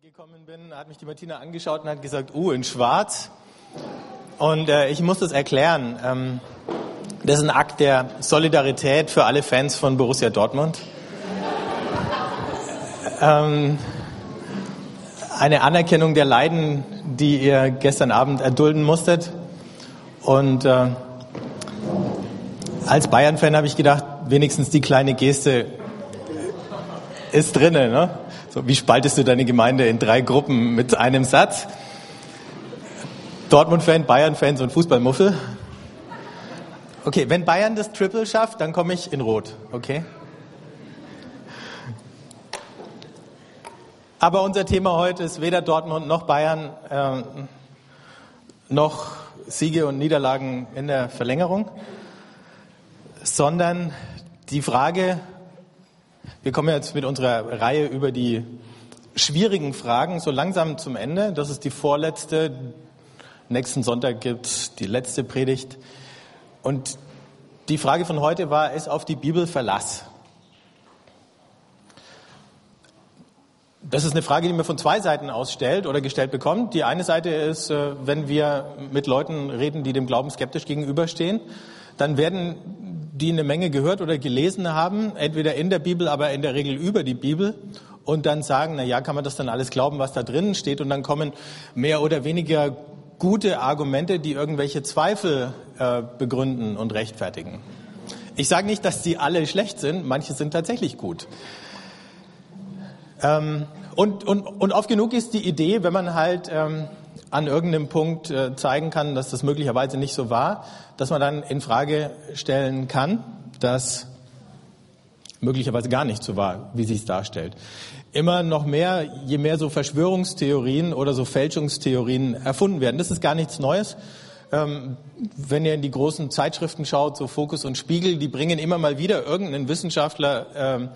gekommen bin, hat mich die Martina angeschaut und hat gesagt, uh, in schwarz. Und äh, ich muss das erklären. Ähm, das ist ein Akt der Solidarität für alle Fans von Borussia Dortmund. ähm, eine Anerkennung der Leiden, die ihr gestern Abend erdulden musstet. Und äh, als Bayern-Fan habe ich gedacht, wenigstens die kleine Geste ist drinnen. Ne? So, wie spaltest du deine Gemeinde in drei Gruppen mit einem Satz? Dortmund-Fan, Bayern-Fans und Fußballmuffel. Okay, wenn Bayern das Triple schafft, dann komme ich in Rot, okay? Aber unser Thema heute ist weder Dortmund noch Bayern, äh, noch Siege und Niederlagen in der Verlängerung, sondern die Frage, wir kommen jetzt mit unserer Reihe über die schwierigen Fragen so langsam zum Ende. Das ist die vorletzte. Nächsten Sonntag gibt es die letzte Predigt. Und die Frage von heute war, ist auf die Bibel Verlass? Das ist eine Frage, die man von zwei Seiten ausstellt oder gestellt bekommt. Die eine Seite ist, äh, wenn wir mit Leuten reden, die dem Glauben skeptisch gegenüberstehen, dann werden die eine Menge gehört oder gelesen haben, entweder in der Bibel, aber in der Regel über die Bibel und dann sagen, na ja, kann man das dann alles glauben, was da drinnen steht und dann kommen mehr oder weniger gute Argumente, die irgendwelche Zweifel äh, begründen und rechtfertigen. Ich sage nicht, dass die alle schlecht sind, manche sind tatsächlich gut. Ähm, und, und, und oft genug ist die Idee, wenn man halt ähm, an irgendeinem Punkt äh, zeigen kann, dass das möglicherweise nicht so war, dass man dann in Frage stellen kann, dass möglicherweise gar nicht so war, wie sich es darstellt. Immer noch mehr, je mehr so Verschwörungstheorien oder so Fälschungstheorien erfunden werden. Das ist gar nichts Neues. Ähm, wenn ihr in die großen Zeitschriften schaut, so Fokus und Spiegel, die bringen immer mal wieder irgendeinen Wissenschaftler, ähm,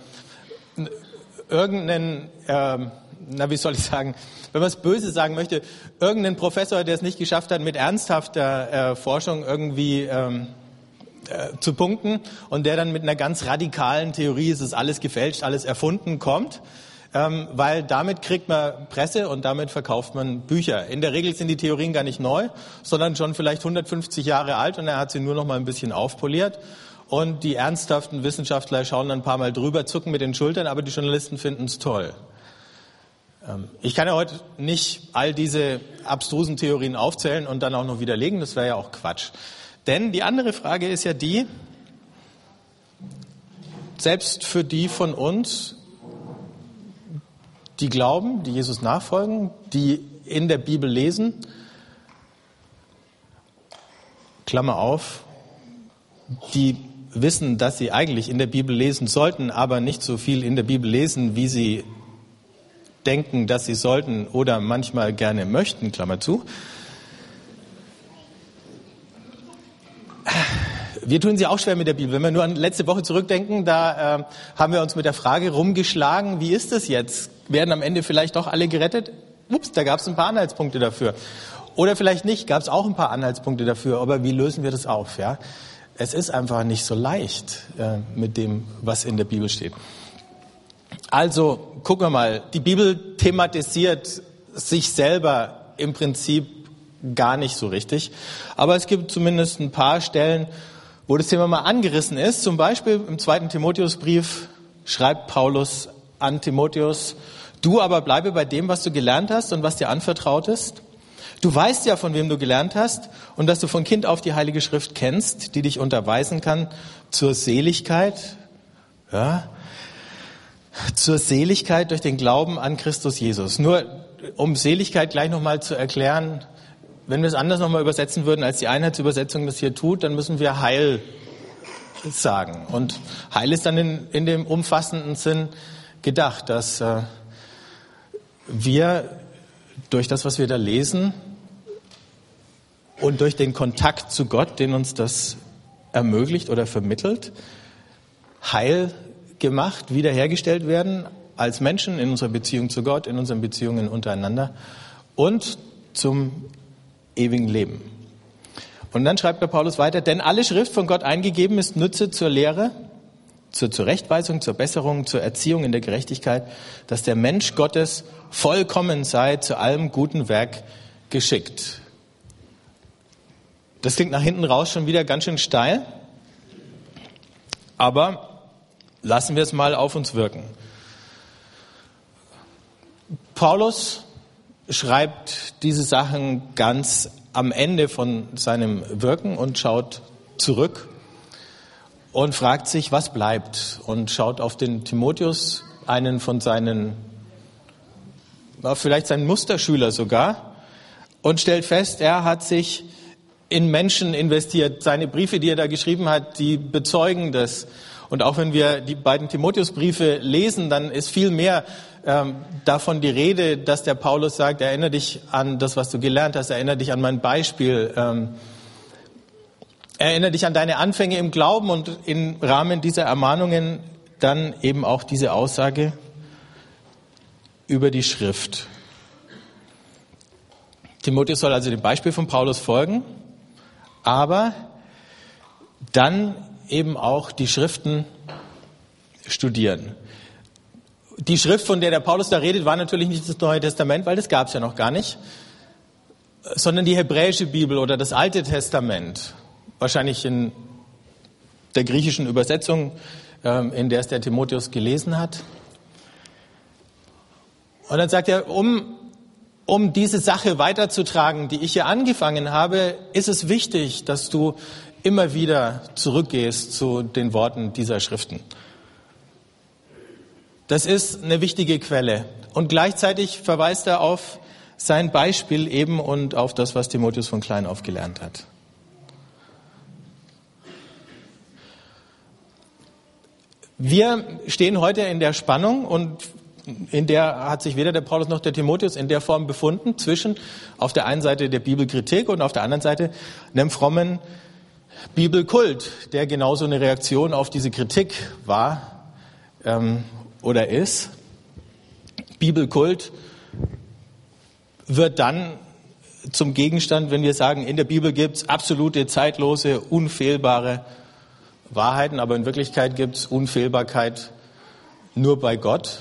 irgendeinen, ähm, na wie soll ich sagen, wenn man es böse sagen möchte, irgendeinen Professor, der es nicht geschafft hat, mit ernsthafter äh, Forschung irgendwie ähm, äh, zu punkten und der dann mit einer ganz radikalen Theorie, es ist alles gefälscht, alles erfunden, kommt. Ähm, weil damit kriegt man Presse und damit verkauft man Bücher. In der Regel sind die Theorien gar nicht neu, sondern schon vielleicht 150 Jahre alt und er hat sie nur noch mal ein bisschen aufpoliert. Und die ernsthaften Wissenschaftler schauen dann ein paar Mal drüber, zucken mit den Schultern, aber die Journalisten finden es toll. Ähm, ich kann ja heute nicht all diese abstrusen Theorien aufzählen und dann auch noch widerlegen, das wäre ja auch Quatsch. Denn die andere Frage ist ja die, selbst für die von uns, die glauben, die Jesus nachfolgen, die in der Bibel lesen, Klammer auf, die wissen, dass sie eigentlich in der Bibel lesen sollten, aber nicht so viel in der Bibel lesen, wie sie denken, dass sie sollten oder manchmal gerne möchten, Klammer zu. Wir tun sie auch schwer mit der Bibel. Wenn wir nur an letzte Woche zurückdenken, da äh, haben wir uns mit der Frage rumgeschlagen, wie ist das jetzt? Werden am Ende vielleicht doch alle gerettet? Ups, da gab es ein paar Anhaltspunkte dafür. Oder vielleicht nicht, gab es auch ein paar Anhaltspunkte dafür. Aber wie lösen wir das auf? Ja? Es ist einfach nicht so leicht äh, mit dem, was in der Bibel steht. Also gucken wir mal, die Bibel thematisiert sich selber im Prinzip gar nicht so richtig. Aber es gibt zumindest ein paar Stellen, wo das Thema mal angerissen ist. Zum Beispiel im zweiten Timotheusbrief schreibt Paulus an Timotheus, du aber bleibe bei dem, was du gelernt hast und was dir anvertraut ist. Du weißt ja, von wem du gelernt hast und dass du von Kind auf die Heilige Schrift kennst, die dich unterweisen kann zur Seligkeit, ja, zur Seligkeit durch den Glauben an Christus Jesus. Nur um Seligkeit gleich nochmal zu erklären, wenn wir es anders nochmal übersetzen würden, als die Einheitsübersetzung das hier tut, dann müssen wir Heil sagen. Und Heil ist dann in, in dem umfassenden Sinn gedacht, dass äh, wir durch das, was wir da lesen und durch den Kontakt zu Gott, den uns das ermöglicht oder vermittelt, Heil gemacht, wiederhergestellt werden als Menschen in unserer Beziehung zu Gott, in unseren Beziehungen untereinander und zum ewigen Leben. Und dann schreibt der Paulus weiter, denn alle Schrift von Gott eingegeben ist Nütze zur Lehre, zur Zurechtweisung, zur Besserung, zur Erziehung in der Gerechtigkeit, dass der Mensch Gottes vollkommen sei, zu allem guten Werk geschickt. Das klingt nach hinten raus schon wieder ganz schön steil, aber lassen wir es mal auf uns wirken. Paulus schreibt diese Sachen ganz am Ende von seinem Wirken und schaut zurück und fragt sich, was bleibt und schaut auf den Timotheus, einen von seinen, vielleicht seinen Musterschüler sogar, und stellt fest, er hat sich in Menschen investiert. Seine Briefe, die er da geschrieben hat, die bezeugen das. Und auch wenn wir die beiden Timotheusbriefe lesen, dann ist viel mehr ähm, davon die Rede, dass der Paulus sagt, erinnere dich an das, was du gelernt hast, erinnere dich an mein Beispiel, ähm, erinnere dich an deine Anfänge im Glauben und im Rahmen dieser Ermahnungen dann eben auch diese Aussage über die Schrift. Timotheus soll also dem Beispiel von Paulus folgen, aber dann eben auch die Schriften studieren. Die Schrift, von der der Paulus da redet, war natürlich nicht das Neue Testament, weil das gab es ja noch gar nicht, sondern die hebräische Bibel oder das Alte Testament. Wahrscheinlich in der griechischen Übersetzung, ähm, in der es der Timotheus gelesen hat. Und dann sagt er, um, um diese Sache weiterzutragen, die ich hier angefangen habe, ist es wichtig, dass du immer wieder zurückgehst zu den Worten dieser Schriften. Das ist eine wichtige Quelle. Und gleichzeitig verweist er auf sein Beispiel eben und auf das, was Timotheus von klein auf gelernt hat. Wir stehen heute in der Spannung und in der hat sich weder der Paulus noch der Timotheus in der Form befunden zwischen auf der einen Seite der Bibelkritik und auf der anderen Seite einem frommen Bibelkult, der genauso eine Reaktion auf diese Kritik war ähm, oder ist. Bibelkult wird dann zum Gegenstand, wenn wir sagen, in der Bibel gibt es absolute, zeitlose, unfehlbare Wahrheiten, aber in Wirklichkeit gibt es Unfehlbarkeit nur bei Gott.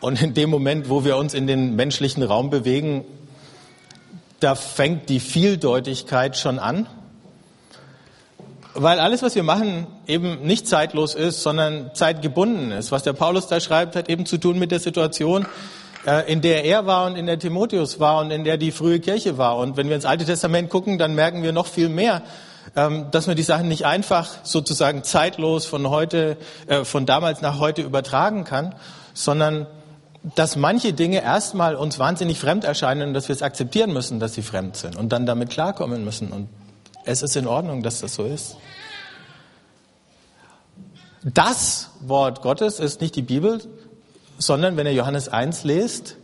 Und in dem Moment, wo wir uns in den menschlichen Raum bewegen, da fängt die Vieldeutigkeit schon an weil alles, was wir machen, eben nicht zeitlos ist, sondern zeitgebunden ist. Was der Paulus da schreibt, hat eben zu tun mit der Situation, äh, in der er war und in der Timotheus war und in der die frühe Kirche war. Und wenn wir ins Alte Testament gucken, dann merken wir noch viel mehr, ähm, dass man die Sachen nicht einfach sozusagen zeitlos von heute, äh, von damals nach heute übertragen kann, sondern dass manche Dinge erstmal uns wahnsinnig fremd erscheinen und dass wir es akzeptieren müssen, dass sie fremd sind und dann damit klarkommen müssen und es ist in Ordnung, dass das so ist. Das Wort Gottes ist nicht die Bibel, sondern wenn ihr Johannes 1 lest,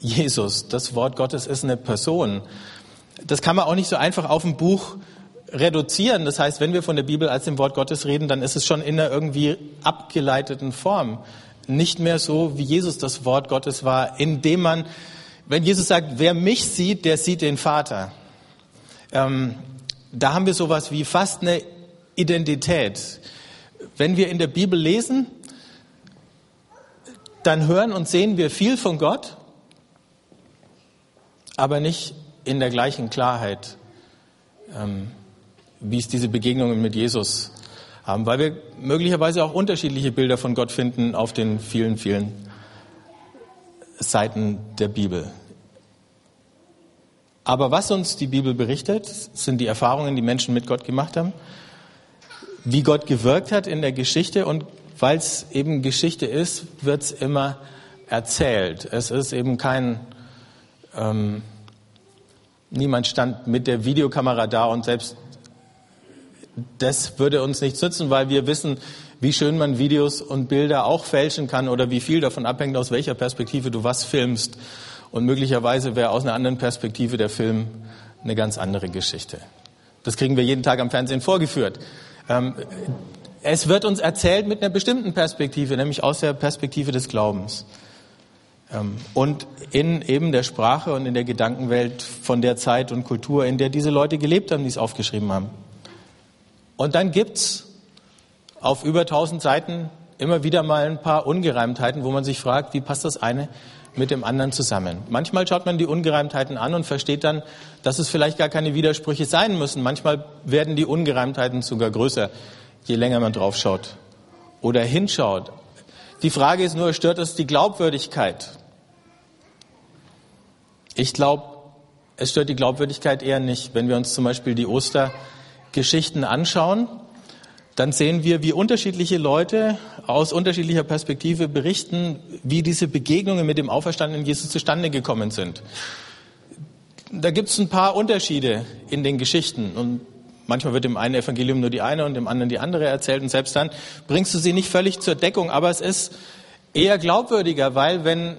Jesus, das Wort Gottes ist eine Person. Das kann man auch nicht so einfach auf ein Buch reduzieren. Das heißt, wenn wir von der Bibel als dem Wort Gottes reden, dann ist es schon in einer irgendwie abgeleiteten Form. Nicht mehr so, wie Jesus das Wort Gottes war, indem man, wenn Jesus sagt, wer mich sieht, der sieht den Vater. Ähm, da haben wir sowas wie fast eine Identität. Wenn wir in der Bibel lesen, dann hören und sehen wir viel von Gott, aber nicht in der gleichen Klarheit, ähm, wie es diese Begegnungen mit Jesus haben, weil wir möglicherweise auch unterschiedliche Bilder von Gott finden auf den vielen, vielen Seiten der Bibel. Aber was uns die Bibel berichtet, sind die Erfahrungen, die Menschen mit Gott gemacht haben, wie Gott gewirkt hat in der Geschichte und weil es eben Geschichte ist, wird es immer erzählt. Es ist eben kein, ähm, niemand stand mit der Videokamera da und selbst das würde uns nichts nützen, weil wir wissen, wie schön man Videos und Bilder auch fälschen kann oder wie viel davon abhängt, aus welcher Perspektive du was filmst. Und möglicherweise wäre aus einer anderen Perspektive der Film eine ganz andere Geschichte. Das kriegen wir jeden Tag am Fernsehen vorgeführt. Ähm, es wird uns erzählt mit einer bestimmten Perspektive, nämlich aus der Perspektive des Glaubens. Ähm, und in eben der Sprache und in der Gedankenwelt von der Zeit und Kultur, in der diese Leute gelebt haben, die es aufgeschrieben haben. Und dann gibt's auf über 1000 Seiten immer wieder mal ein paar Ungereimtheiten, wo man sich fragt, wie passt das eine mit dem anderen zusammen. Manchmal schaut man die Ungereimtheiten an und versteht dann, dass es vielleicht gar keine Widersprüche sein müssen. Manchmal werden die Ungereimtheiten sogar größer, je länger man drauf schaut oder hinschaut. Die Frage ist nur, stört es die Glaubwürdigkeit? Ich glaube, es stört die Glaubwürdigkeit eher nicht. Wenn wir uns zum Beispiel die Ostergeschichten anschauen, dann sehen wir, wie unterschiedliche Leute aus unterschiedlicher Perspektive berichten, wie diese Begegnungen mit dem auferstandenen Jesus zustande gekommen sind. Da gibt es ein paar Unterschiede in den Geschichten. Und manchmal wird im einen Evangelium nur die eine und im anderen die andere erzählt. Und selbst dann bringst du sie nicht völlig zur Deckung, aber es ist eher glaubwürdiger, weil wenn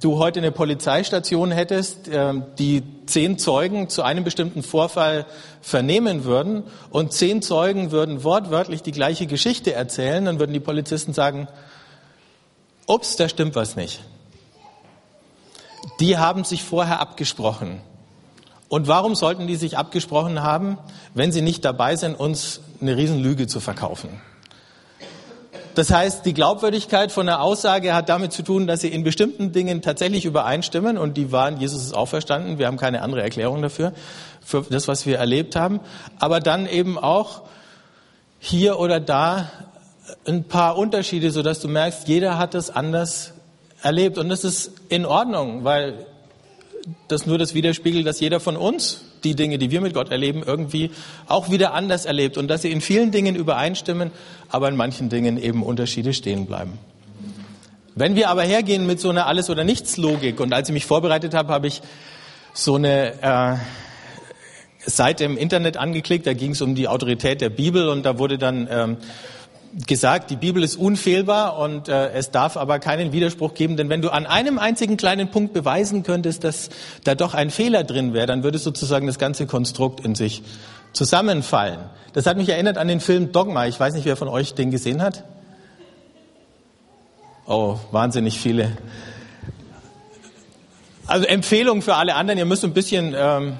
du heute eine Polizeistation hättest, ähm, die zehn Zeugen zu einem bestimmten Vorfall vernehmen würden und zehn Zeugen würden wortwörtlich die gleiche Geschichte erzählen, dann würden die Polizisten sagen, ups, da stimmt was nicht. Die haben sich vorher abgesprochen. Und warum sollten die sich abgesprochen haben, wenn sie nicht dabei sind, uns eine Riesenlüge zu verkaufen? Das heißt, die Glaubwürdigkeit von der Aussage hat damit zu tun, dass sie in bestimmten Dingen tatsächlich übereinstimmen und die waren, Jesus ist auferstanden, wir haben keine andere Erklärung dafür, für das, was wir erlebt haben, aber dann eben auch hier oder da ein paar Unterschiede, sodass du merkst, jeder hat es anders erlebt. Und das ist in Ordnung, weil das nur das widerspiegelt, dass jeder von uns die Dinge, die wir mit Gott erleben, irgendwie auch wieder anders erlebt und dass sie in vielen Dingen übereinstimmen, aber in manchen Dingen eben Unterschiede stehen bleiben. Wenn wir aber hergehen mit so einer Alles- oder Nichts-Logik und als ich mich vorbereitet habe, habe ich so eine äh, Seite im Internet angeklickt, da ging es um die Autorität der Bibel und da wurde dann ähm, gesagt, die Bibel ist unfehlbar und äh, es darf aber keinen Widerspruch geben, denn wenn du an einem einzigen kleinen Punkt beweisen könntest, dass da doch ein Fehler drin wäre, dann würde sozusagen das ganze Konstrukt in sich zusammenfallen. Das hat mich erinnert an den Film Dogma. Ich weiß nicht, wer von euch den gesehen hat. Oh, wahnsinnig viele. Also Empfehlung für alle anderen, ihr müsst ein bisschen, ähm,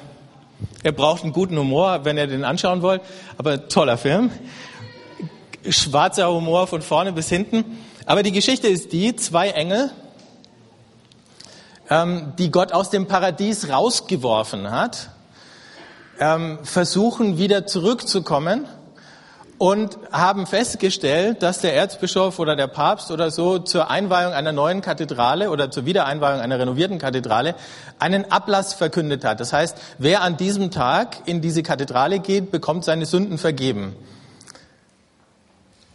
ihr braucht einen guten Humor, wenn ihr den anschauen wollt, aber toller Film schwarzer Humor von vorne bis hinten. Aber die Geschichte ist die, zwei Engel, ähm, die Gott aus dem Paradies rausgeworfen hat, ähm, versuchen wieder zurückzukommen und haben festgestellt, dass der Erzbischof oder der Papst oder so zur Einweihung einer neuen Kathedrale oder zur Wiedereinweihung einer renovierten Kathedrale einen Ablass verkündet hat. Das heißt, wer an diesem Tag in diese Kathedrale geht, bekommt seine Sünden vergeben.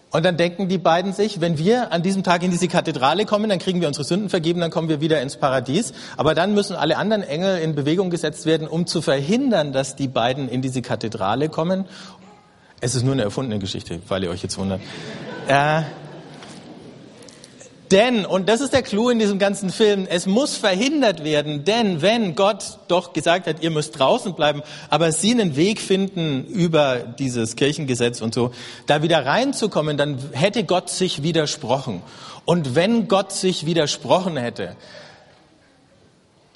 Und dann denken die beiden sich, wenn wir an diesem Tag in diese Kathedrale kommen, dann kriegen wir unsere Sünden vergeben, dann kommen wir wieder ins Paradies. Aber dann müssen alle anderen Engel in Bewegung gesetzt werden, um zu verhindern, dass die beiden in diese Kathedrale kommen. Es ist nur eine erfundene Geschichte, weil ihr euch jetzt wundert. Äh, denn, und das ist der Clou in diesem ganzen Film, es muss verhindert werden, denn wenn Gott doch gesagt hat, ihr müsst draußen bleiben, aber sie einen Weg finden über dieses Kirchengesetz und so, da wieder reinzukommen, dann hätte Gott sich widersprochen. Und wenn Gott sich widersprochen hätte,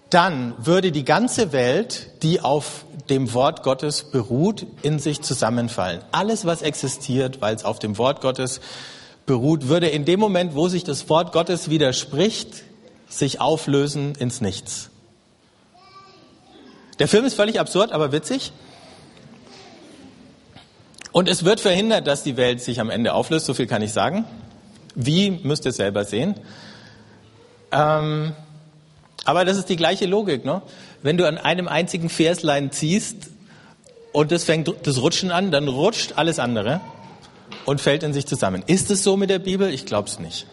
dann würde die ganze Welt, die auf dem Wort Gottes beruht, in sich zusammenfallen. Alles, was existiert, weil es auf dem Wort Gottes beruht, würde in dem Moment, wo sich das Wort Gottes widerspricht, sich auflösen ins Nichts. Der Film ist völlig absurd, aber witzig. Und es wird verhindert, dass die Welt sich am Ende auflöst, so viel kann ich sagen. Wie, müsst ihr selber sehen. Ähm, aber das ist die gleiche Logik. Ne? Wenn du an einem einzigen Verslein ziehst und das fängt das Rutschen an, dann rutscht alles andere und fällt in sich zusammen. Ist es so mit der Bibel? Ich glaube es nicht.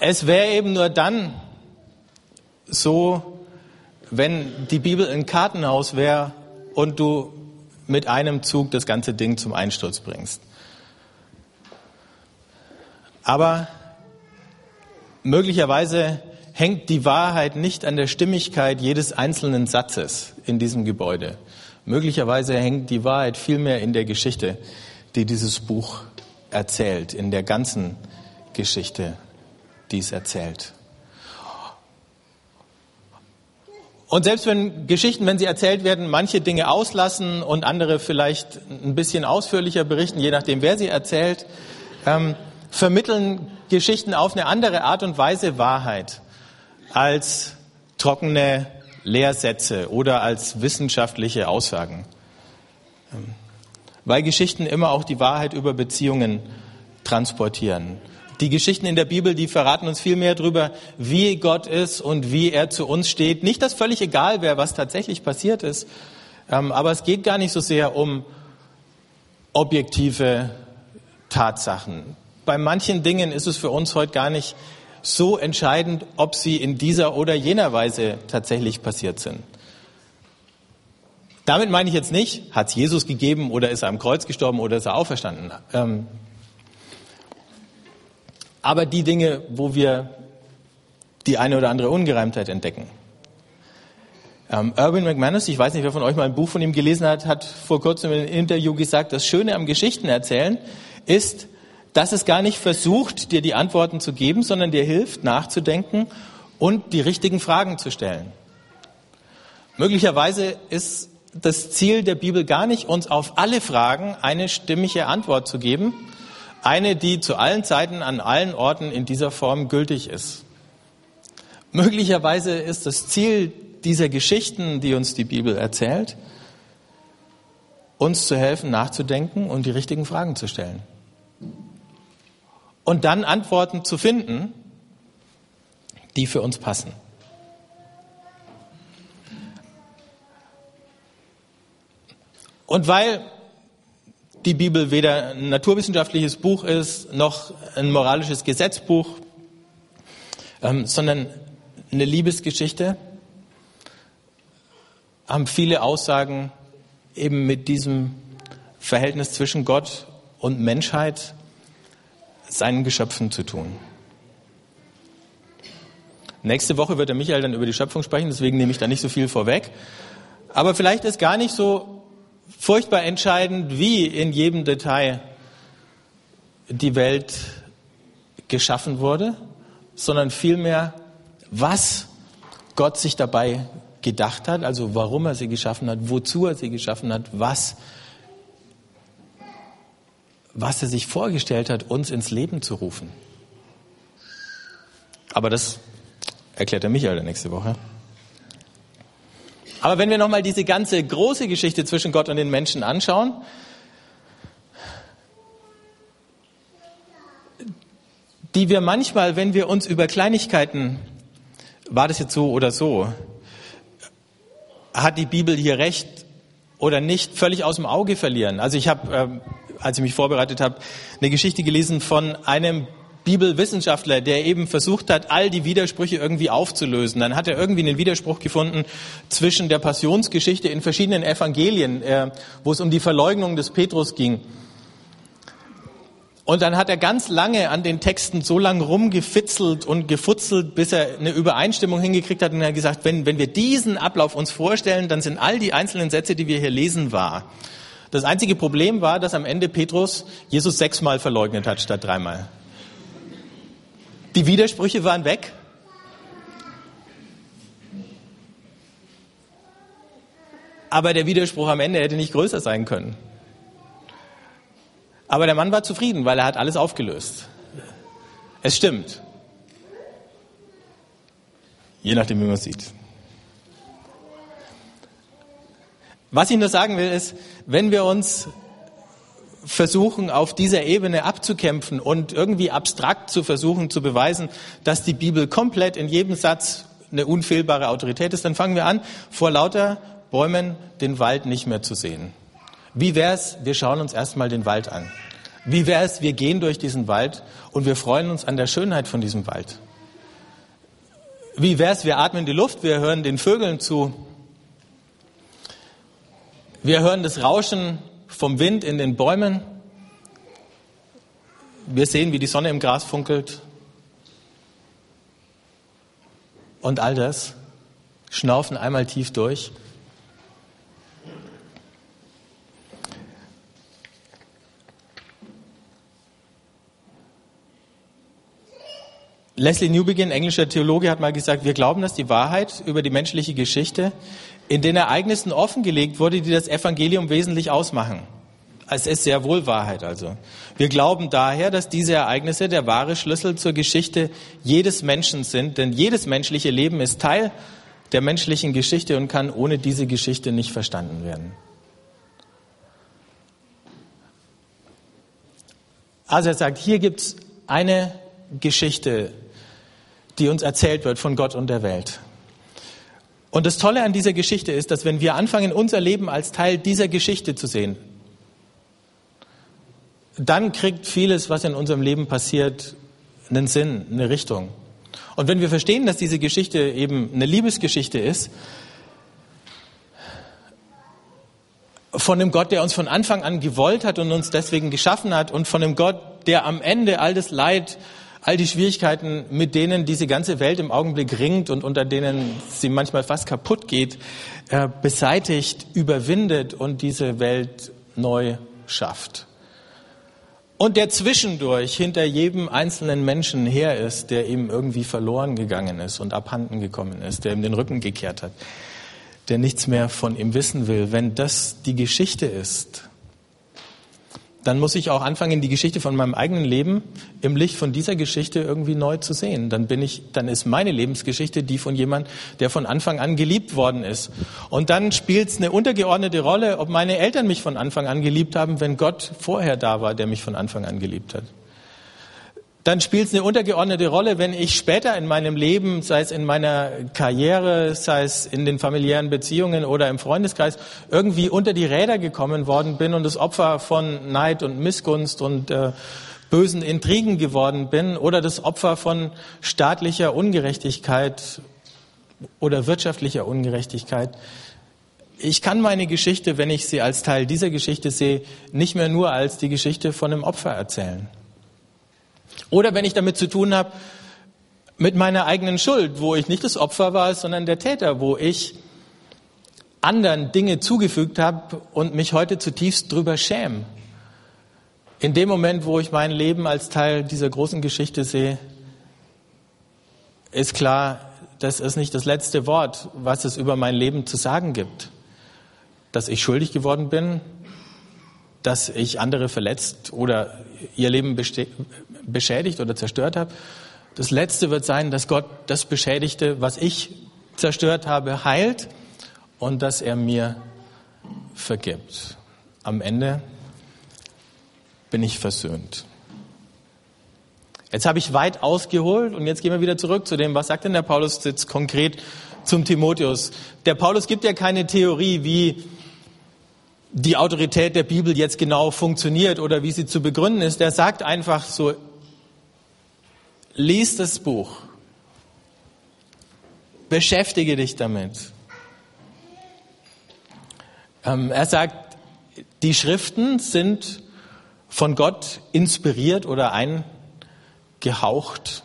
Es wäre eben nur dann so, wenn die Bibel ein Kartenhaus wäre und du mit einem Zug das ganze Ding zum Einsturz bringst. Aber möglicherweise hängt die Wahrheit nicht an der Stimmigkeit jedes einzelnen Satzes in diesem Gebäude, Möglicherweise hängt die Wahrheit vielmehr in der Geschichte, die dieses Buch erzählt, in der ganzen Geschichte, die es erzählt. Und selbst wenn Geschichten, wenn sie erzählt werden, manche Dinge auslassen und andere vielleicht ein bisschen ausführlicher berichten, je nachdem, wer sie erzählt, ähm, vermitteln Geschichten auf eine andere Art und Weise Wahrheit als trockene Lehrsätze oder als wissenschaftliche Aussagen. Weil Geschichten immer auch die Wahrheit über Beziehungen transportieren. Die Geschichten in der Bibel, die verraten uns viel mehr darüber, wie Gott ist und wie er zu uns steht. Nicht, dass völlig egal wäre, was tatsächlich passiert ist, ähm, aber es geht gar nicht so sehr um objektive Tatsachen. Bei manchen Dingen ist es für uns heute gar nicht so entscheidend, ob sie in dieser oder jener Weise tatsächlich passiert sind. Damit meine ich jetzt nicht, hat es Jesus gegeben oder ist er am Kreuz gestorben oder ist er auferstanden. Ähm, aber die Dinge, wo wir die eine oder andere Ungereimtheit entdecken. Ähm, Irwin McManus, ich weiß nicht, wer von euch mal ein Buch von ihm gelesen hat, hat vor kurzem in einem Interview gesagt, das Schöne am Geschichten erzählen ist, dass es gar nicht versucht, dir die Antworten zu geben, sondern dir hilft, nachzudenken und die richtigen Fragen zu stellen. Möglicherweise ist das Ziel der Bibel gar nicht, uns auf alle Fragen eine stimmige Antwort zu geben, eine, die zu allen Zeiten an allen Orten in dieser Form gültig ist. Möglicherweise ist das Ziel dieser Geschichten, die uns die Bibel erzählt, uns zu helfen, nachzudenken und die richtigen Fragen zu stellen. Und dann Antworten zu finden, die für uns passen. Und weil die Bibel weder ein naturwissenschaftliches Buch ist, noch ein moralisches Gesetzbuch, ähm, sondern eine Liebesgeschichte, haben viele Aussagen eben mit diesem Verhältnis zwischen Gott und Menschheit, seinen Geschöpfen zu tun. Nächste Woche wird der Michael dann über die Schöpfung sprechen, deswegen nehme ich da nicht so viel vorweg. Aber vielleicht ist gar nicht so furchtbar entscheidend, wie in jedem Detail die Welt geschaffen wurde, sondern vielmehr, was Gott sich dabei gedacht hat, also warum er sie geschaffen hat, wozu er sie geschaffen hat, was, was er sich vorgestellt hat, uns ins Leben zu rufen. Aber das erklärt er Michael nächste Woche. Aber wenn wir nochmal diese ganze große Geschichte zwischen Gott und den Menschen anschauen, die wir manchmal, wenn wir uns über Kleinigkeiten, war das jetzt so oder so, hat die Bibel hier recht oder nicht, völlig aus dem Auge verlieren. Also ich habe, äh, als ich mich vorbereitet habe, eine Geschichte gelesen von einem Bibelwissenschaftler, der eben versucht hat, all die Widersprüche irgendwie aufzulösen. Dann hat er irgendwie einen Widerspruch gefunden zwischen der Passionsgeschichte in verschiedenen Evangelien, äh, wo es um die Verleugnung des Petrus ging. Und dann hat er ganz lange an den Texten so lange rumgefitzelt und gefutzelt, bis er eine Übereinstimmung hingekriegt hat und er hat gesagt, wenn, wenn wir diesen Ablauf uns vorstellen, dann sind all die einzelnen Sätze, die wir hier lesen, wahr. Das einzige Problem war, dass am Ende Petrus Jesus sechsmal verleugnet hat statt dreimal. Die Widersprüche waren weg. Aber der Widerspruch am Ende hätte nicht größer sein können. Aber der Mann war zufrieden, weil er hat alles aufgelöst. Es stimmt. Je nachdem, wie man es sieht. Was ich nur sagen will, ist, wenn wir uns versuchen, auf dieser Ebene abzukämpfen und irgendwie abstrakt zu versuchen zu beweisen, dass die Bibel komplett in jedem Satz eine unfehlbare Autorität ist, dann fangen wir an, vor lauter Bäumen den Wald nicht mehr zu sehen. Wie wär's, wir schauen uns erstmal den Wald an. Wie wär's, wir gehen durch diesen Wald und wir freuen uns an der Schönheit von diesem Wald. Wie wär's, wir atmen die Luft, wir hören den Vögeln zu. Wir hören das Rauschen vom Wind in den Bäumen. Wir sehen, wie die Sonne im Gras funkelt. Und all das schnaufen einmal tief durch. Leslie Newbegin, englischer Theologe, hat mal gesagt, wir glauben, dass die Wahrheit über die menschliche Geschichte in den Ereignissen offengelegt wurde, die das Evangelium wesentlich ausmachen. Es ist sehr wohl Wahrheit also. Wir glauben daher, dass diese Ereignisse der wahre Schlüssel zur Geschichte jedes Menschen sind, denn jedes menschliche Leben ist Teil der menschlichen Geschichte und kann ohne diese Geschichte nicht verstanden werden. Also er sagt, hier gibt es eine Geschichte, die uns erzählt wird von Gott und der Welt. Und das Tolle an dieser Geschichte ist, dass wenn wir anfangen, unser Leben als Teil dieser Geschichte zu sehen, dann kriegt vieles, was in unserem Leben passiert, einen Sinn, eine Richtung. Und wenn wir verstehen, dass diese Geschichte eben eine Liebesgeschichte ist, von dem Gott, der uns von Anfang an gewollt hat und uns deswegen geschaffen hat und von dem Gott, der am Ende all das Leid, all die Schwierigkeiten, mit denen diese ganze Welt im Augenblick ringt und unter denen sie manchmal fast kaputt geht, äh, beseitigt, überwindet und diese Welt neu schafft. Und der zwischendurch hinter jedem einzelnen Menschen her ist, der ihm irgendwie verloren gegangen ist und abhanden gekommen ist, der ihm den Rücken gekehrt hat, der nichts mehr von ihm wissen will. Wenn das die Geschichte ist, dann muss ich auch anfangen, die Geschichte von meinem eigenen Leben im Licht von dieser Geschichte irgendwie neu zu sehen. Dann bin ich, dann ist meine Lebensgeschichte die von jemand, der von Anfang an geliebt worden ist. Und dann spielt es eine untergeordnete Rolle, ob meine Eltern mich von Anfang an geliebt haben, wenn Gott vorher da war, der mich von Anfang an geliebt hat dann spielt es eine untergeordnete Rolle, wenn ich später in meinem Leben, sei es in meiner Karriere, sei es in den familiären Beziehungen oder im Freundeskreis, irgendwie unter die Räder gekommen worden bin und das Opfer von Neid und Missgunst und äh, bösen Intrigen geworden bin oder das Opfer von staatlicher Ungerechtigkeit oder wirtschaftlicher Ungerechtigkeit. Ich kann meine Geschichte, wenn ich sie als Teil dieser Geschichte sehe, nicht mehr nur als die Geschichte von einem Opfer erzählen. Oder wenn ich damit zu tun habe, mit meiner eigenen Schuld, wo ich nicht das Opfer war, sondern der Täter, wo ich anderen Dinge zugefügt habe und mich heute zutiefst drüber schäme. In dem Moment, wo ich mein Leben als Teil dieser großen Geschichte sehe, ist klar, das ist nicht das letzte Wort, was es über mein Leben zu sagen gibt. Dass ich schuldig geworden bin, dass ich andere verletzt oder ihr Leben beschädigt oder zerstört habe. Das Letzte wird sein, dass Gott das Beschädigte, was ich zerstört habe, heilt und dass er mir vergibt. Am Ende bin ich versöhnt. Jetzt habe ich weit ausgeholt und jetzt gehen wir wieder zurück zu dem, was sagt denn der Paulus jetzt konkret zum Timotheus. Der Paulus gibt ja keine Theorie, wie die Autorität der Bibel jetzt genau funktioniert oder wie sie zu begründen ist. Der sagt einfach so, lies das Buch, beschäftige dich damit. Ähm, er sagt, die Schriften sind von Gott inspiriert oder eingehaucht,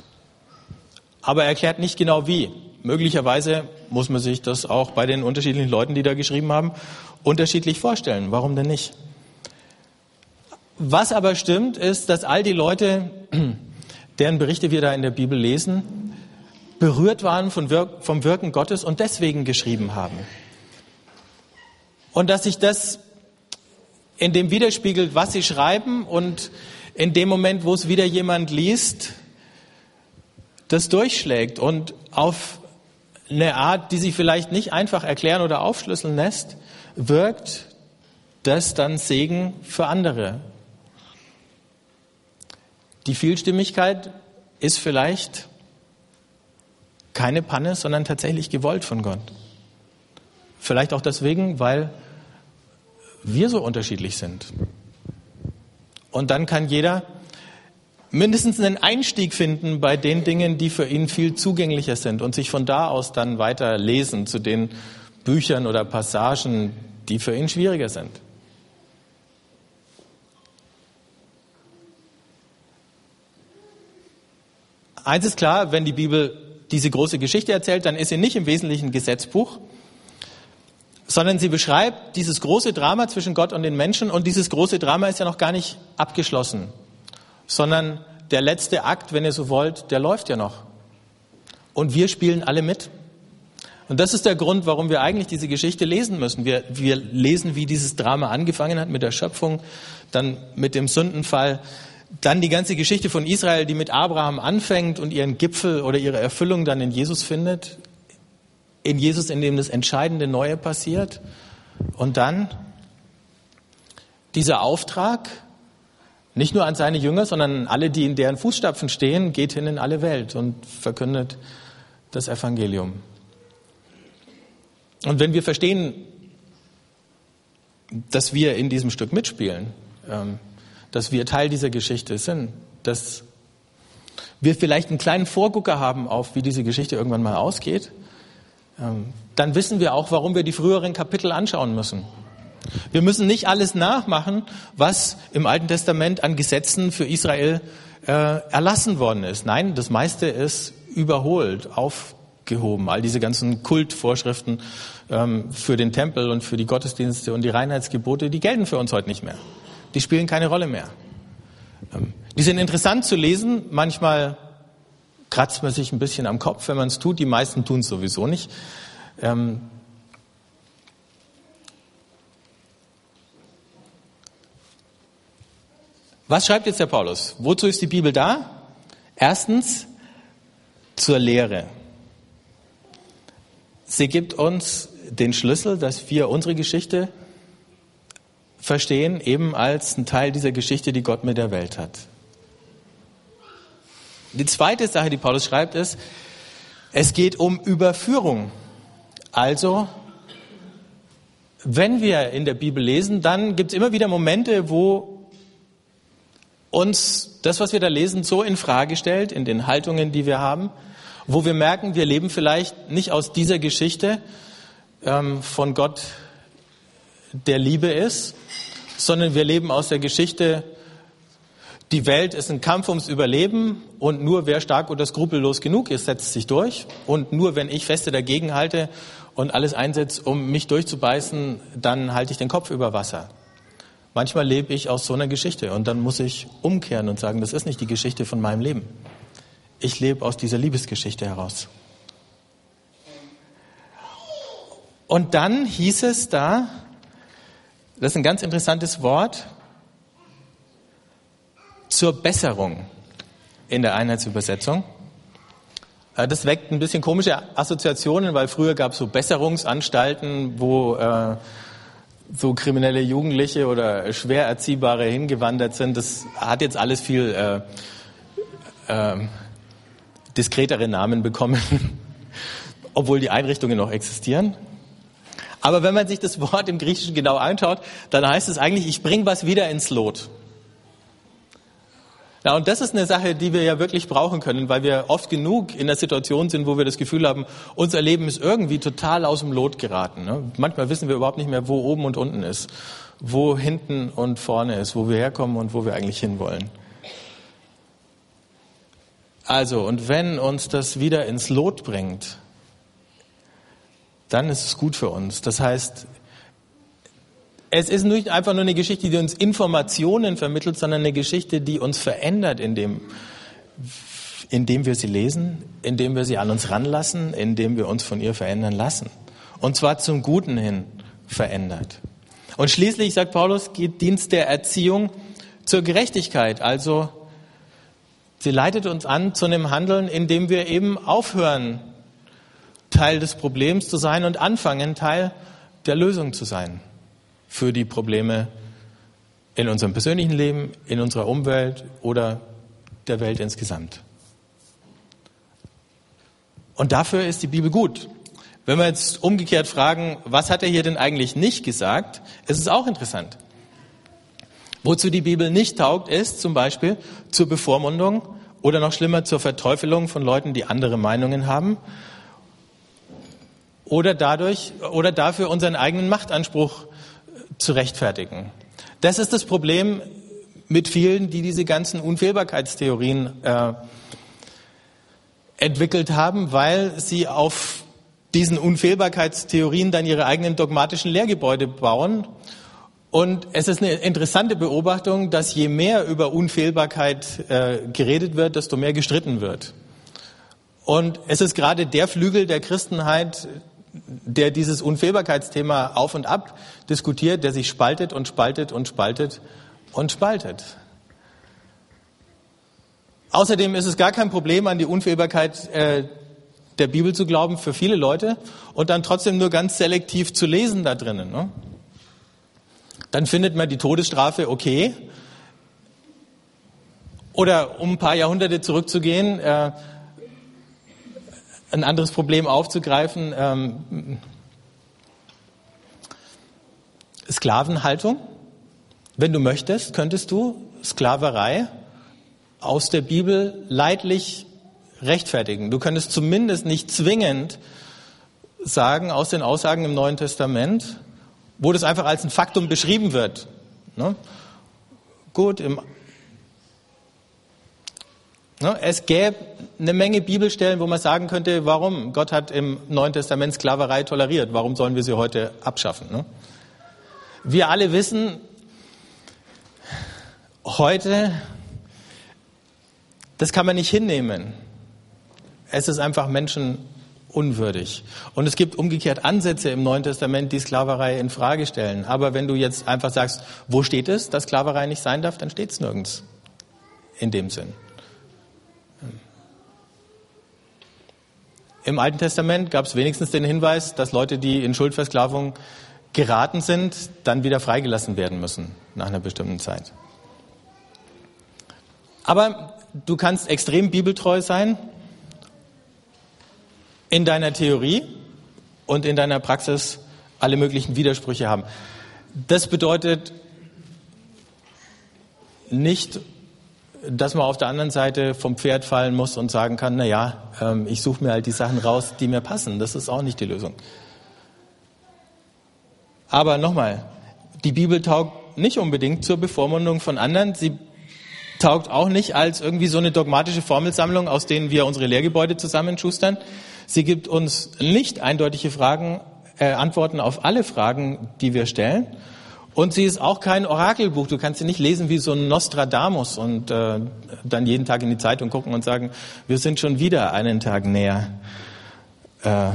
aber er erklärt nicht genau wie. Möglicherweise muss man sich das auch bei den unterschiedlichen Leuten, die da geschrieben haben, unterschiedlich vorstellen. Warum denn nicht? Was aber stimmt, ist, dass all die Leute, deren Berichte wir da in der Bibel lesen, berührt waren vom Wirken Gottes und deswegen geschrieben haben. Und dass sich das in dem widerspiegelt, was sie schreiben und in dem Moment, wo es wieder jemand liest, das durchschlägt und auf eine Art, die sich vielleicht nicht einfach erklären oder aufschlüsseln lässt, wirkt das dann Segen für andere. Die Vielstimmigkeit ist vielleicht keine Panne, sondern tatsächlich gewollt von Gott. Vielleicht auch deswegen, weil wir so unterschiedlich sind. Und dann kann jeder mindestens einen Einstieg finden bei den Dingen, die für ihn viel zugänglicher sind und sich von da aus dann weiter lesen zu den Büchern oder Passagen, die für ihn schwieriger sind. Eins ist klar, wenn die Bibel diese große Geschichte erzählt, dann ist sie nicht im Wesentlichen Gesetzbuch, sondern sie beschreibt dieses große Drama zwischen Gott und den Menschen und dieses große Drama ist ja noch gar nicht abgeschlossen, sondern der letzte Akt, wenn ihr so wollt, der läuft ja noch. Und wir spielen alle mit. Und das ist der Grund, warum wir eigentlich diese Geschichte lesen müssen. Wir, wir lesen, wie dieses Drama angefangen hat mit der Schöpfung, dann mit dem Sündenfall, dann die ganze Geschichte von Israel, die mit Abraham anfängt und ihren Gipfel oder ihre Erfüllung dann in Jesus findet. In Jesus, in dem das entscheidende Neue passiert. Und dann dieser Auftrag, nicht nur an seine Jünger, sondern an alle, die in deren Fußstapfen stehen, geht hin in alle Welt und verkündet das Evangelium. Und wenn wir verstehen, dass wir in diesem Stück mitspielen, ähm, dass wir Teil dieser Geschichte sind, dass wir vielleicht einen kleinen Vorgucker haben auf, wie diese Geschichte irgendwann mal ausgeht, ähm, dann wissen wir auch, warum wir die früheren Kapitel anschauen müssen. Wir müssen nicht alles nachmachen, was im Alten Testament an Gesetzen für Israel äh, erlassen worden ist. Nein, das meiste ist überholt, aufgehoben. All diese ganzen Kultvorschriften ähm, für den Tempel und für die Gottesdienste und die Reinheitsgebote, die gelten für uns heute nicht mehr. Die spielen keine Rolle mehr. Ähm, die sind interessant zu lesen. Manchmal kratzt man sich ein bisschen am Kopf, wenn man es tut. Die meisten tun es sowieso nicht. Ähm, Was schreibt jetzt der Paulus? Wozu ist die Bibel da? Erstens zur Lehre. Sie gibt uns den Schlüssel, dass wir unsere Geschichte verstehen, eben als ein Teil dieser Geschichte, die Gott mit der Welt hat. Die zweite Sache, die Paulus schreibt, ist, es geht um Überführung. Also, wenn wir in der Bibel lesen, dann gibt es immer wieder Momente, wo uns das, was wir da lesen, so in Frage stellt, in den Haltungen, die wir haben, wo wir merken, wir leben vielleicht nicht aus dieser Geschichte ähm, von Gott, der Liebe ist, sondern wir leben aus der Geschichte, die Welt ist ein Kampf ums Überleben und nur wer stark oder skrupellos genug ist, setzt sich durch. Und nur wenn ich feste dagegen halte und alles einsetze, um mich durchzubeißen, dann halte ich den Kopf über Wasser. Manchmal lebe ich aus so einer Geschichte und dann muss ich umkehren und sagen, das ist nicht die Geschichte von meinem Leben. Ich lebe aus dieser Liebesgeschichte heraus. Und dann hieß es da, das ist ein ganz interessantes Wort, zur Besserung in der Einheitsübersetzung. Äh, das weckt ein bisschen komische Assoziationen, weil früher gab es so Besserungsanstalten, wo äh, so kriminelle Jugendliche oder schwer Erziehbare hingewandert sind. Das hat jetzt alles viel äh, äh, diskretere Namen bekommen, obwohl die Einrichtungen noch existieren. Aber wenn man sich das Wort im Griechischen genau anschaut, dann heißt es eigentlich, ich bringe was wieder ins Lot. Ja, und das ist eine Sache, die wir ja wirklich brauchen können, weil wir oft genug in der Situation sind, wo wir das Gefühl haben, unser Leben ist irgendwie total aus dem Lot geraten. Ne? Manchmal wissen wir überhaupt nicht mehr, wo oben und unten ist, wo hinten und vorne ist, wo wir herkommen und wo wir eigentlich hinwollen. Also, und wenn uns das wieder ins Lot bringt, dann ist es gut für uns. Das heißt, es ist nicht einfach nur eine Geschichte, die uns Informationen vermittelt, sondern eine Geschichte, die uns verändert, indem, indem wir sie lesen, indem wir sie an uns ranlassen, indem wir uns von ihr verändern lassen. Und zwar zum Guten hin verändert. Und schließlich, sagt Paulus, geht Dienst der Erziehung zur Gerechtigkeit. Also sie leitet uns an zu einem Handeln, in dem wir eben aufhören, Teil des Problems zu sein und anfangen, Teil der Lösung zu sein für die Probleme in unserem persönlichen Leben, in unserer Umwelt oder der Welt insgesamt. Und dafür ist die Bibel gut. Wenn wir jetzt umgekehrt fragen, was hat er hier denn eigentlich nicht gesagt, ist es auch interessant. Wozu die Bibel nicht taugt, ist zum Beispiel zur Bevormundung oder noch schlimmer zur Verteufelung von Leuten, die andere Meinungen haben oder dadurch oder dafür unseren eigenen Machtanspruch zu rechtfertigen. Das ist das Problem mit vielen, die diese ganzen Unfehlbarkeitstheorien äh, entwickelt haben, weil sie auf diesen Unfehlbarkeitstheorien dann ihre eigenen dogmatischen Lehrgebäude bauen Und es ist eine interessante Beobachtung, dass je mehr über Unfehlbarkeit äh, geredet wird, desto mehr gestritten wird. Und es ist gerade der Flügel der Christenheit, der dieses Unfehlbarkeitsthema auf und ab diskutiert, der sich spaltet und spaltet und spaltet und spaltet. Außerdem ist es gar kein Problem, an die Unfehlbarkeit äh, der Bibel zu glauben für viele Leute und dann trotzdem nur ganz selektiv zu lesen da drinnen. Ne? Dann findet man die Todesstrafe okay. Oder um ein paar Jahrhunderte zurückzugehen, äh, ein anderes Problem aufzugreifen, ähm, Sklavenhaltung. Wenn du möchtest, könntest du Sklaverei aus der Bibel leidlich rechtfertigen. Du könntest zumindest nicht zwingend sagen aus den Aussagen im Neuen Testament, wo das einfach als ein Faktum beschrieben wird. Ne? Gut, im, ne, es gäbe eine Menge Bibelstellen, wo man sagen könnte, warum? Gott hat im Neuen Testament Sklaverei toleriert. Warum sollen wir sie heute abschaffen? Ne? Wir alle wissen, heute das kann man nicht hinnehmen. Es ist einfach menschenunwürdig. Und es gibt umgekehrt Ansätze im Neuen Testament, die Sklaverei in Frage stellen. Aber wenn du jetzt einfach sagst, wo steht es, dass Sklaverei nicht sein darf, dann steht es nirgends. In dem Sinn. Im Alten Testament gab es wenigstens den Hinweis, dass Leute, die in Schuldversklavung geraten sind, dann wieder freigelassen werden müssen nach einer bestimmten Zeit. Aber du kannst extrem bibeltreu sein in deiner Theorie und in deiner Praxis alle möglichen Widersprüche haben. Das bedeutet nicht, dass man auf der anderen Seite vom Pferd fallen muss und sagen kann, na ja, ähm, ich suche mir halt die Sachen raus, die mir passen. Das ist auch nicht die Lösung. Aber nochmal, die Bibel taugt nicht unbedingt zur Bevormundung von anderen. Sie taugt auch nicht als irgendwie so eine dogmatische Formelsammlung, aus denen wir unsere Lehrgebäude zusammenschustern. Sie gibt uns nicht eindeutige Fragen, äh, Antworten auf alle Fragen, die wir stellen. Und sie ist auch kein Orakelbuch. Du kannst sie nicht lesen wie so ein Nostradamus und äh, dann jeden Tag in die Zeitung gucken und sagen, wir sind schon wieder einen Tag näher äh,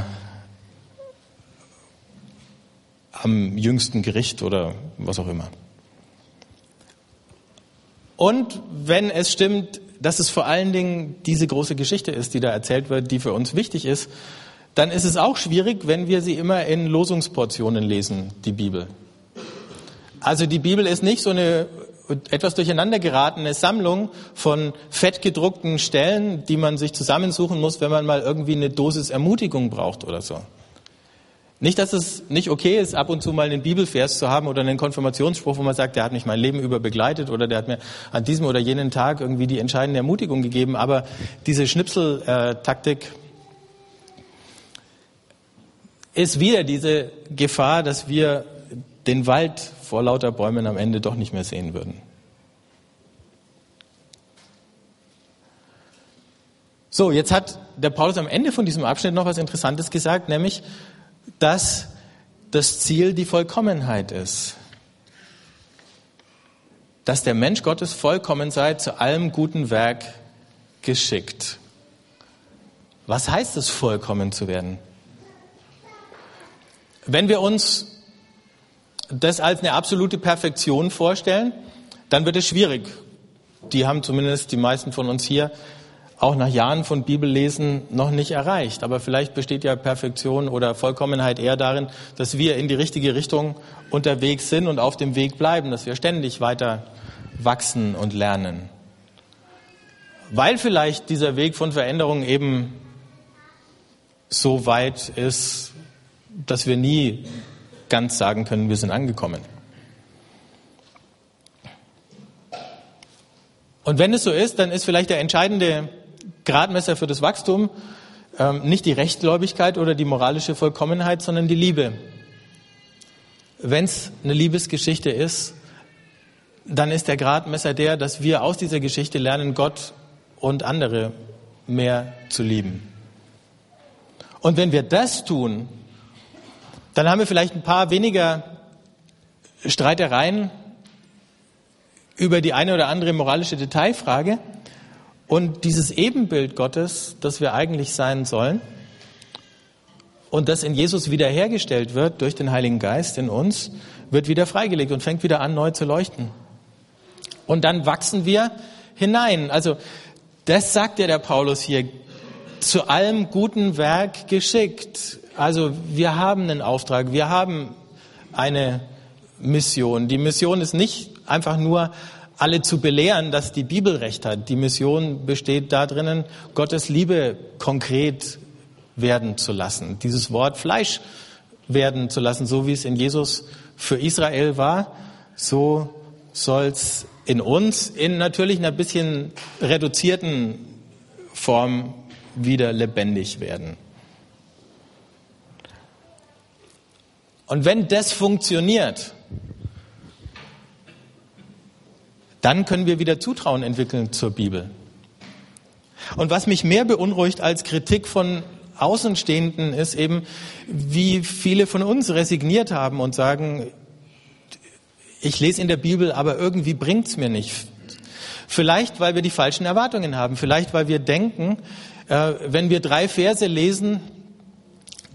am jüngsten Gericht oder was auch immer. Und wenn es stimmt, dass es vor allen Dingen diese große Geschichte ist, die da erzählt wird, die für uns wichtig ist, dann ist es auch schwierig, wenn wir sie immer in Losungsportionen lesen, die Bibel. Also die Bibel ist nicht so eine etwas durcheinander geratene Sammlung von fettgedruckten Stellen, die man sich zusammensuchen muss, wenn man mal irgendwie eine Dosis Ermutigung braucht oder so. Nicht, dass es nicht okay ist, ab und zu mal einen Bibelvers zu haben oder einen Konfirmationsspruch, wo man sagt, der hat mich mein Leben über begleitet oder der hat mir an diesem oder jenen Tag irgendwie die entscheidende Ermutigung gegeben. Aber diese Schnipseltaktik ist wieder diese Gefahr, dass wir den Wald vor lauter Bäumen am Ende doch nicht mehr sehen würden. So, jetzt hat der Paulus am Ende von diesem Abschnitt noch was Interessantes gesagt, nämlich, dass das Ziel die Vollkommenheit ist. Dass der Mensch Gottes vollkommen sei, zu allem guten Werk geschickt. Was heißt es, vollkommen zu werden? Wenn wir uns das als eine absolute Perfektion vorstellen, dann wird es schwierig. Die haben zumindest die meisten von uns hier auch nach Jahren von Bibellesen noch nicht erreicht. Aber vielleicht besteht ja Perfektion oder Vollkommenheit eher darin, dass wir in die richtige Richtung unterwegs sind und auf dem Weg bleiben, dass wir ständig weiter wachsen und lernen. Weil vielleicht dieser Weg von Veränderung eben so weit ist, dass wir nie ganz sagen können, wir sind angekommen. Und wenn es so ist, dann ist vielleicht der entscheidende Gradmesser für das Wachstum ähm, nicht die Rechtgläubigkeit oder die moralische Vollkommenheit, sondern die Liebe. Wenn es eine Liebesgeschichte ist, dann ist der Gradmesser der, dass wir aus dieser Geschichte lernen, Gott und andere mehr zu lieben. Und wenn wir das tun, dann haben wir vielleicht ein paar weniger Streitereien über die eine oder andere moralische Detailfrage und dieses Ebenbild Gottes, das wir eigentlich sein sollen und das in Jesus wiederhergestellt wird durch den Heiligen Geist in uns, wird wieder freigelegt und fängt wieder an, neu zu leuchten. Und dann wachsen wir hinein. Also das sagt ja der Paulus hier, zu allem guten Werk geschickt. Also wir haben einen Auftrag, wir haben eine Mission. Die Mission ist nicht einfach nur alle zu belehren, dass die Bibel recht hat. Die Mission besteht darin, Gottes Liebe konkret werden zu lassen, dieses Wort Fleisch werden zu lassen, so wie es in Jesus für Israel war, so soll's in uns in natürlich einer bisschen reduzierten Form wieder lebendig werden. Und wenn das funktioniert, dann können wir wieder Zutrauen entwickeln zur Bibel. Und was mich mehr beunruhigt als Kritik von Außenstehenden ist eben, wie viele von uns resigniert haben und sagen, ich lese in der Bibel, aber irgendwie bringt's mir nicht. Vielleicht, weil wir die falschen Erwartungen haben. Vielleicht, weil wir denken, äh, wenn wir drei Verse lesen,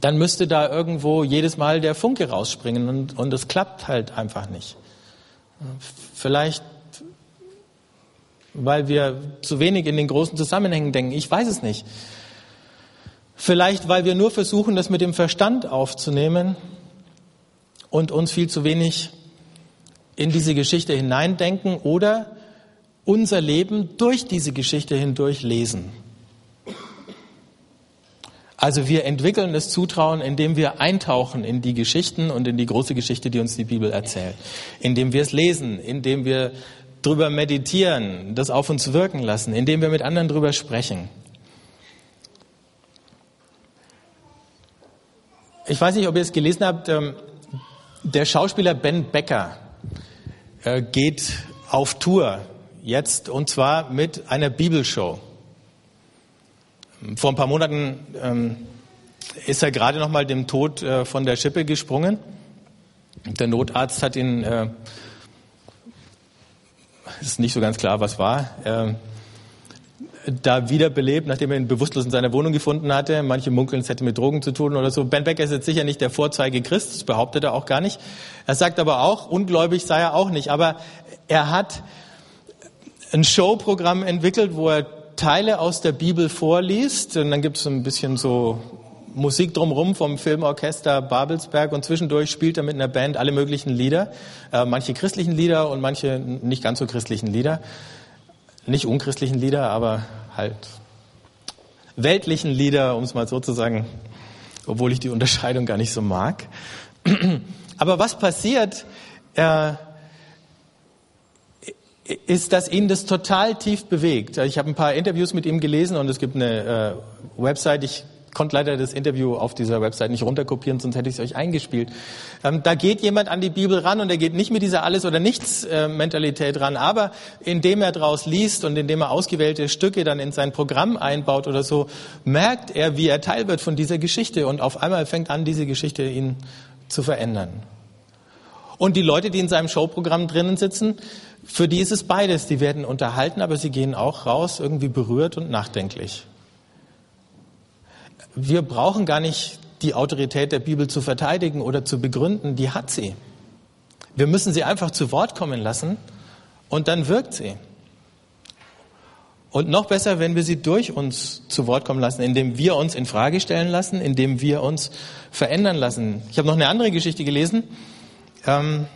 dann müsste da irgendwo jedes Mal der Funke rausspringen und, und es klappt halt einfach nicht. Vielleicht, weil wir zu wenig in den großen Zusammenhängen denken. Ich weiß es nicht. Vielleicht, weil wir nur versuchen, das mit dem Verstand aufzunehmen und uns viel zu wenig in diese Geschichte hineindenken oder unser Leben durch diese Geschichte hindurch lesen. Also wir entwickeln das Zutrauen, indem wir eintauchen in die Geschichten und in die große Geschichte, die uns die Bibel erzählt. Indem wir es lesen, indem wir drüber meditieren, das auf uns wirken lassen, indem wir mit anderen drüber sprechen. Ich weiß nicht, ob ihr es gelesen habt, ähm, der Schauspieler Ben Becker äh, geht auf Tour jetzt und zwar mit einer Bibelshow. Vor ein paar Monaten ähm, ist er gerade noch mal dem Tod äh, von der Schippe gesprungen. Der Notarzt hat ihn, äh, ist nicht so ganz klar, was war, äh, da wiederbelebt, nachdem er ihn bewusstlos in seiner Wohnung gefunden hatte. Manche munkeln, es hätte mit Drogen zu tun oder so. Ben Becker ist jetzt sicher nicht der Vorzeige Christ, das behauptet er auch gar nicht. Er sagt aber auch, ungläubig sei er auch nicht. Aber er hat ein Showprogramm entwickelt, wo er Teile aus der Bibel vorliest. Und dann gibt es ein bisschen so Musik drumherum vom Filmorchester Babelsberg und zwischendurch spielt er mit einer Band alle möglichen Lieder, äh, manche christlichen Lieder und manche nicht ganz so christlichen Lieder nicht unchristlichen Lieder, aber halt weltlichen Lieder, um es mal so zu sagen, obwohl ich die Unterscheidung gar nicht so mag. Aber was passiert, äh, ist, dass ihn das total tief bewegt. Ich habe ein paar Interviews mit ihm gelesen und es gibt eine äh, Website, ich konnte leider das Interview auf dieser Website nicht runterkopieren, sonst hätte ich es euch eingespielt. Ähm, da geht jemand an die Bibel ran und er geht nicht mit dieser Alles- oder Nichts-Mentalität ran, aber indem er daraus liest und indem er ausgewählte Stücke dann in sein Programm einbaut oder so, merkt er, wie er Teil wird von dieser Geschichte und auf einmal fängt an, diese Geschichte ihn zu verändern. Und die Leute, die in seinem Showprogramm drinnen sitzen, für die ist es beides. Die werden unterhalten, aber sie gehen auch raus irgendwie berührt und nachdenklich wir brauchen gar nicht die Autorität der Bibel zu verteidigen oder zu begründen, die hat sie. Wir müssen sie einfach zu Wort kommen lassen und dann wirkt sie. Und noch besser, wenn wir sie durch uns zu Wort kommen lassen, indem wir uns in Frage stellen lassen, indem wir uns verändern lassen. Ich habe noch eine andere Geschichte gelesen ähm,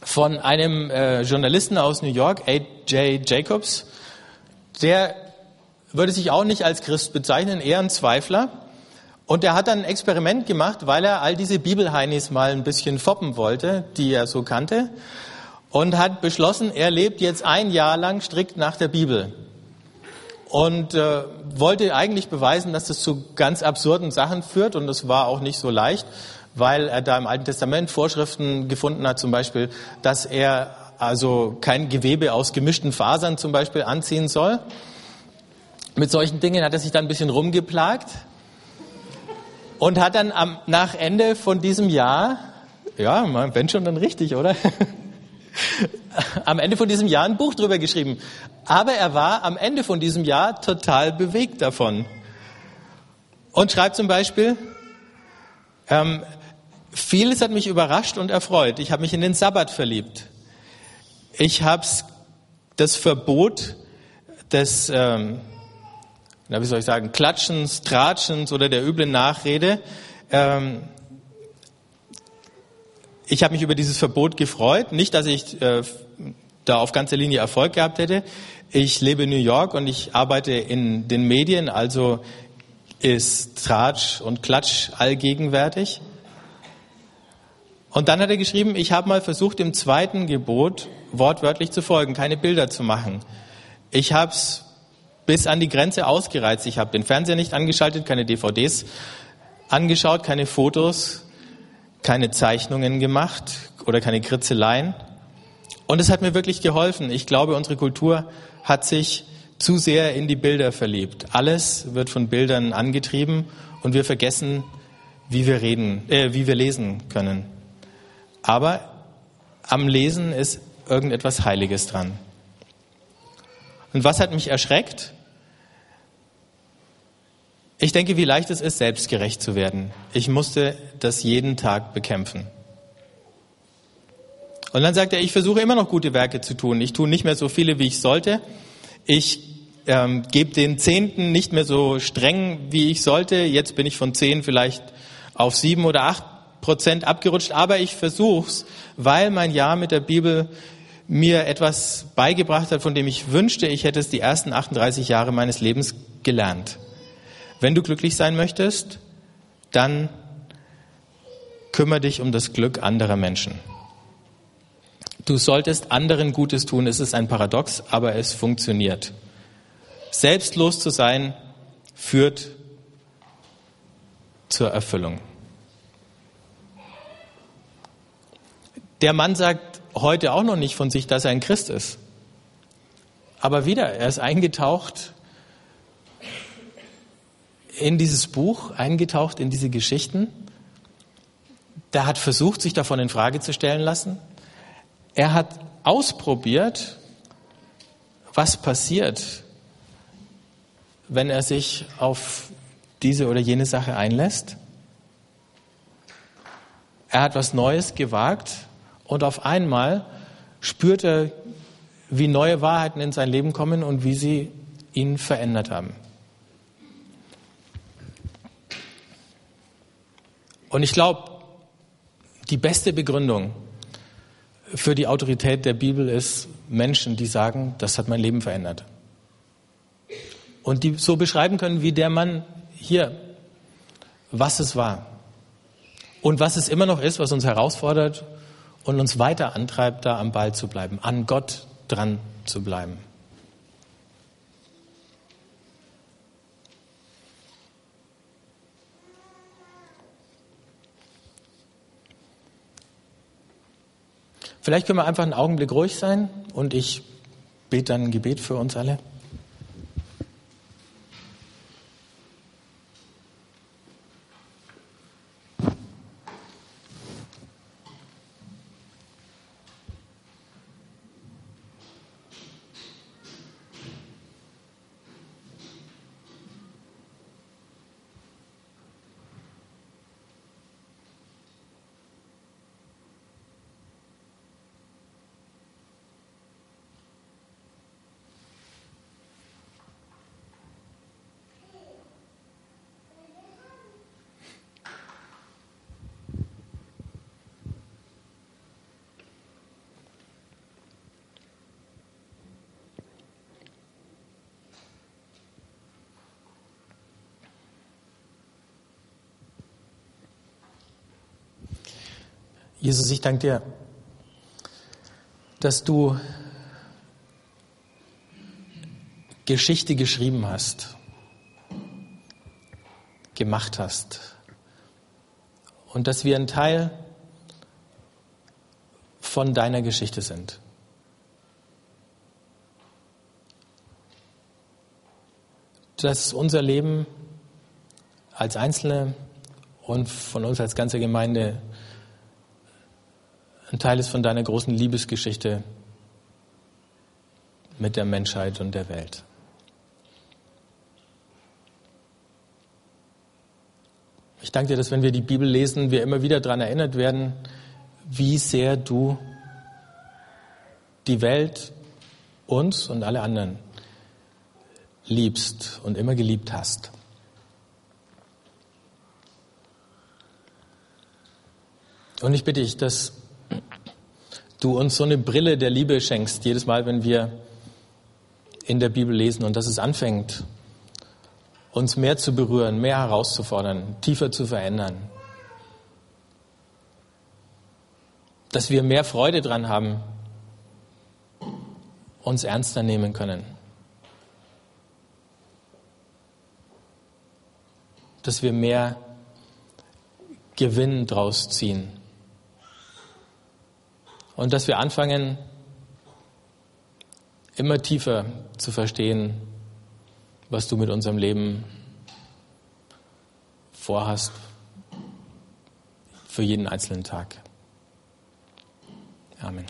von einem äh, Journalisten aus New York, A.J. Jacobs. Der würde sich auch nicht als Christ bezeichnen, eher ein Zweifler. Und er hat dann ein Experiment gemacht, weil er all diese Bibelheinis mal ein bisschen foppen wollte, die er so kannte, und hat beschlossen, er lebt jetzt ein Jahr lang strikt nach der Bibel. Und äh, wollte eigentlich beweisen, dass das zu ganz absurden Sachen führt. Und das war auch nicht so leicht, weil er da im Alten Testament Vorschriften gefunden hat, zum Beispiel, dass er also kein Gewebe aus gemischten Fasern zum Beispiel anziehen soll. Mit solchen Dingen hat er sich dann ein bisschen rumgeplagt und hat dann am, nach Ende von diesem Jahr Ja, wenn schon, dann richtig, oder? am Ende von diesem Jahr ein Buch drüber geschrieben. Aber er war am Ende von diesem Jahr total bewegt davon. Und schreibt zum Beispiel, ähm, vieles hat mich überrascht und erfreut. Ich habe mich in den Sabbat verliebt. Ich habe das Verbot des, ähm, na, wie soll ich sagen, Klatschens, Tratschens oder der üblen Nachrede. Ähm, ich habe mich über dieses Verbot gefreut. Nicht, dass ich äh, da auf ganzer Linie Erfolg gehabt hätte. Ich lebe in New York und ich arbeite in den Medien, also ist Tratsch und Klatsch allgegenwärtig. Und dann hat er geschrieben, ich habe mal versucht, dem zweiten Gebot wortwörtlich zu folgen, keine Bilder zu machen. Ich habe es bis an die Grenze ausgereizt. Ich habe den Fernseher nicht angeschaltet, keine DVDs angeschaut, keine Fotos, keine Zeichnungen gemacht oder keine Kritzeleien. Und es hat mir wirklich geholfen. Ich glaube, unsere Kultur hat sich zu sehr in die Bilder verliebt. Alles wird von Bildern angetrieben und wir vergessen, wie wir reden, äh, wie wir lesen können. Aber am Lesen ist irgendetwas Heiliges dran. Und was hat mich erschreckt? Ich denke, wie leicht es ist, selbstgerecht zu werden. Ich musste das jeden Tag bekämpfen. Und dann sagt er, ich versuche immer noch gute Werke zu tun. Ich tue nicht mehr so viele, wie ich sollte. Ich ähm, gebe den Zehnten nicht mehr so streng, wie ich sollte. Jetzt bin ich von zehn vielleicht auf sieben oder acht Prozent abgerutscht. Aber ich versuch's, weil mein Jahr mit der Bibel mir etwas beigebracht hat, von dem ich wünschte, ich hätte es die ersten 38 Jahre meines Lebens gelernt. Wenn du glücklich sein möchtest, dann kümmere dich um das Glück anderer Menschen. Du solltest anderen Gutes tun. Es ist ein Paradox, aber es funktioniert. Selbstlos zu sein führt zur Erfüllung. Der Mann sagt heute auch noch nicht von sich, dass er ein Christ ist. Aber wieder, er ist eingetaucht in dieses Buch, eingetaucht in diese Geschichten. Der hat versucht, sich davon in Frage zu stellen lassen. Er hat ausprobiert, was passiert, wenn er sich auf diese oder jene Sache einlässt. Er hat was Neues gewagt und auf einmal spürt er, wie neue Wahrheiten in sein Leben kommen und wie sie ihn verändert haben. Und ich glaube, die beste Begründung für die Autorität der Bibel ist Menschen, die sagen, das hat mein Leben verändert. Und die so beschreiben können, wie der Mann hier, was es war. Und was es immer noch ist, was uns herausfordert und uns weiter antreibt, da am Ball zu bleiben, an Gott dran zu bleiben. Vielleicht können wir einfach einen Augenblick ruhig sein und ich bete dann ein Gebet für uns alle. Jesus, ich danke dir, dass du Geschichte geschrieben hast, gemacht hast und dass wir ein Teil von deiner Geschichte sind. Dass unser Leben als Einzelne und von uns als ganze Gemeinde ein Teil ist von deiner großen Liebesgeschichte mit der Menschheit und der Welt. Ich danke dir, dass wenn wir die Bibel lesen, wir immer wieder daran erinnert werden, wie sehr du die Welt, uns und alle anderen liebst und immer geliebt hast. Und ich bitte dich, dass du uns so eine Brille der Liebe schenkst, jedes Mal, wenn wir in der Bibel lesen und dass es anfängt, uns mehr zu berühren, mehr herauszufordern, tiefer zu verändern. Dass wir mehr Freude dran haben, uns ernster nehmen können. Dass wir mehr Gewinn draus ziehen. Und dass wir anfangen, immer tiefer zu verstehen, was du mit unserem Leben vorhast für jeden einzelnen Tag. Amen.